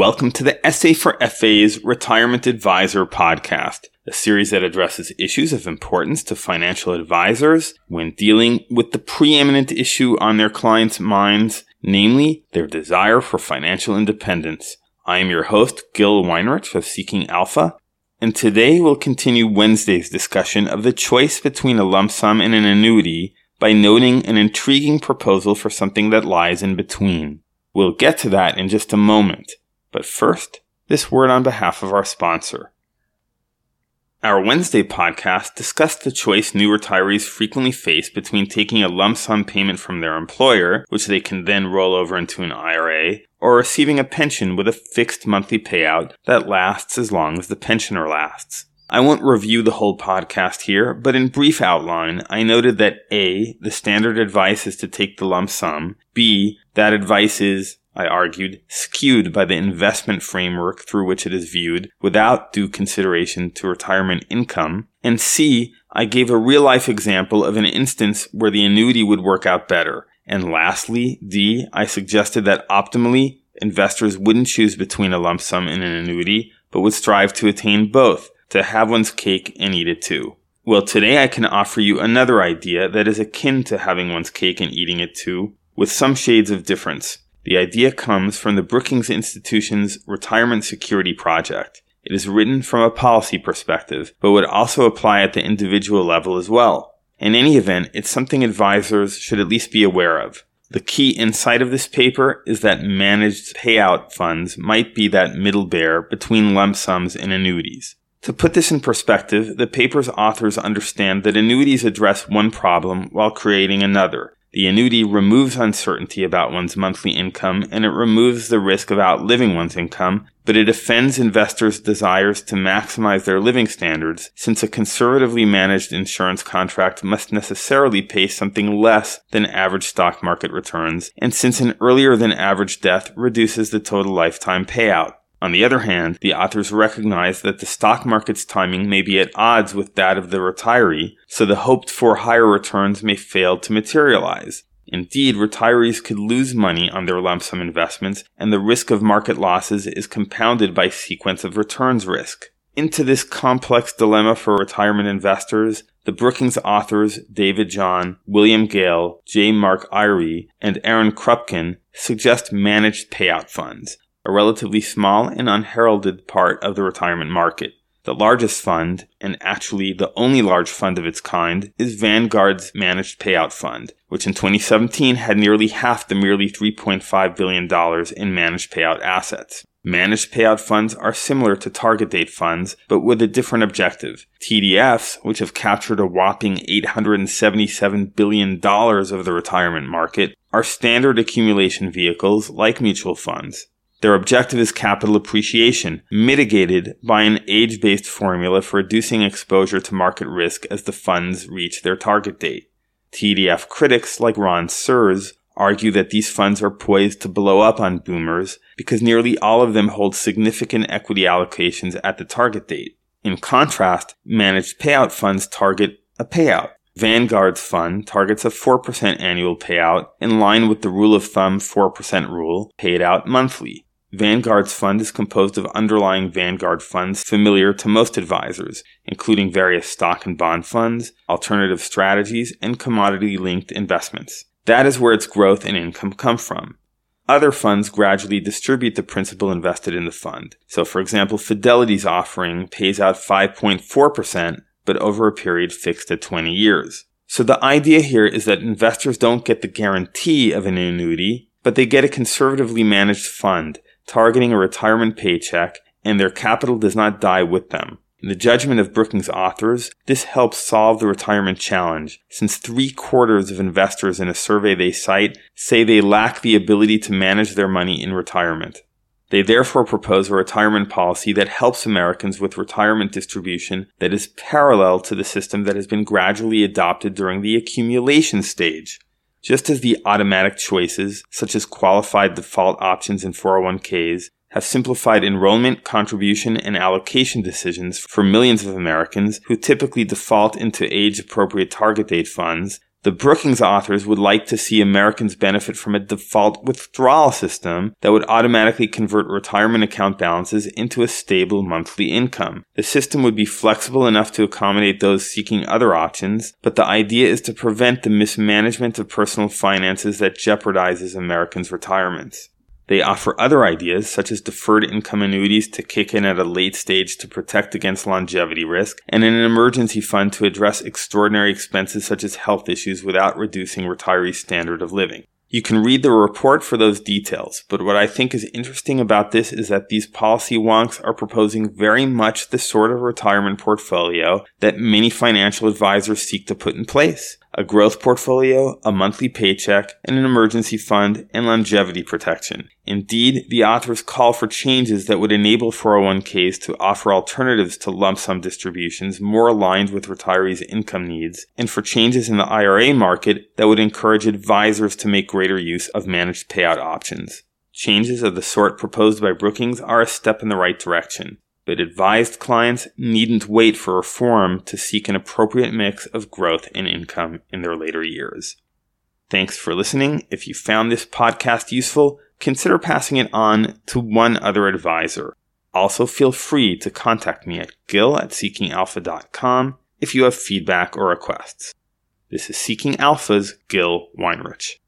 Welcome to the SA for FA's Retirement Advisor podcast, a series that addresses issues of importance to financial advisors when dealing with the preeminent issue on their clients' minds, namely their desire for financial independence. I am your host, Gil Weinrich of Seeking Alpha, and today we'll continue Wednesday's discussion of the choice between a lump sum and an annuity by noting an intriguing proposal for something that lies in between. We'll get to that in just a moment. But first, this word on behalf of our sponsor. Our Wednesday podcast discussed the choice new retirees frequently face between taking a lump sum payment from their employer, which they can then roll over into an IRA, or receiving a pension with a fixed monthly payout that lasts as long as the pensioner lasts. I won't review the whole podcast here, but in brief outline, I noted that A, the standard advice is to take the lump sum, B, that advice is I argued, skewed by the investment framework through which it is viewed without due consideration to retirement income. And C, I gave a real life example of an instance where the annuity would work out better. And lastly, D, I suggested that optimally, investors wouldn't choose between a lump sum and an annuity, but would strive to attain both, to have one's cake and eat it too. Well, today I can offer you another idea that is akin to having one's cake and eating it too, with some shades of difference. The idea comes from the Brookings Institution's Retirement Security Project. It is written from a policy perspective, but would also apply at the individual level as well. In any event, it's something advisors should at least be aware of. The key insight of this paper is that managed payout funds might be that middle bear between lump sums and annuities. To put this in perspective, the paper's authors understand that annuities address one problem while creating another, the annuity removes uncertainty about one's monthly income and it removes the risk of outliving one's income, but it offends investors' desires to maximize their living standards since a conservatively managed insurance contract must necessarily pay something less than average stock market returns, and since an earlier than average death reduces the total lifetime payout. On the other hand, the authors recognize that the stock market's timing may be at odds with that of the retiree, so the hoped for higher returns may fail to materialize. Indeed, retirees could lose money on their lump sum investments, and the risk of market losses is compounded by sequence of returns risk. Into this complex dilemma for retirement investors, the Brookings authors David John, William Gale, J. Mark Iwry, and Aaron Krupkin suggest managed payout funds, a relatively small and unheralded part of the retirement market. The largest fund, and actually the only large fund of its kind, is Vanguard's Managed Payout Fund, which in 2017 had nearly half the merely $3.5 billion in managed payout assets. Managed payout funds are similar to target date funds, but with a different objective. TDFs, which have captured a whopping $877 billion of the retirement market, are standard accumulation vehicles like mutual funds. Their objective is capital appreciation, mitigated by an age based formula for reducing exposure to market risk as the funds reach their target date. TDF critics like Ron Surz argue that these funds are poised to blow up on boomers because nearly all of them hold significant equity allocations at the target date. In contrast, managed payout funds target a payout. Vanguard's fund targets a 4% annual payout in line with the rule of thumb 4% rule paid out monthly. Vanguard's fund is composed of underlying Vanguard funds familiar to most advisors, including various stock and bond funds, alternative strategies, and commodity linked investments. That is where its growth and income come from. Other funds gradually distribute the principal invested in the fund. So, for example, Fidelity's offering pays out 5.4%, but over a period fixed at 20 years. So the idea here is that investors don't get the guarantee of an annuity, but they get a conservatively managed fund targeting a retirement paycheck, and their capital does not die with them. In the judgment of Brookings authors, this helps solve the retirement challenge, since three quarters of investors in a survey they cite say they lack the ability to manage their money in retirement. They therefore propose a retirement policy that helps Americans with retirement distribution that is parallel to the system that has been gradually adopted during the accumulation stage. Just as the automatic choices, such as qualified default options in 401ks, have simplified enrollment, contribution, and allocation decisions for millions of Americans who typically default into age appropriate target date funds, The Brookings authors would like to see Americans benefit from a default withdrawal system that would automatically convert retirement account balances into a stable monthly income. The system would be flexible enough to accommodate those seeking other options, but the idea is to prevent the mismanagement of personal finances that jeopardizes Americans' retirements. They offer other ideas, such as deferred income annuities to kick in at a late stage to protect against longevity risk, and an emergency fund to address extraordinary expenses such as health issues without reducing retirees' standard of living. You can read the report for those details, but what I think is interesting about this is that these policy wonks are proposing very much the sort of retirement portfolio that many financial advisors seek to put in place a growth portfolio, a monthly paycheck, and an emergency fund, and longevity protection. Indeed, the authors call for changes that would enable 401ks to offer alternatives to lump sum distributions more aligned with retirees' income needs, and for changes in the IRA market that would encourage advisors to make greater use of managed payout options. Changes of the sort proposed by Brookings are a step in the right direction but advised clients needn't wait for reform to seek an appropriate mix of growth and income in their later years. Thanks for listening. If you found this podcast useful, consider passing it on to one other advisor. Also, feel free to contact me at gil at seekingalpha.com if you have feedback or requests. This is Seeking Alpha's Gil Weinrich.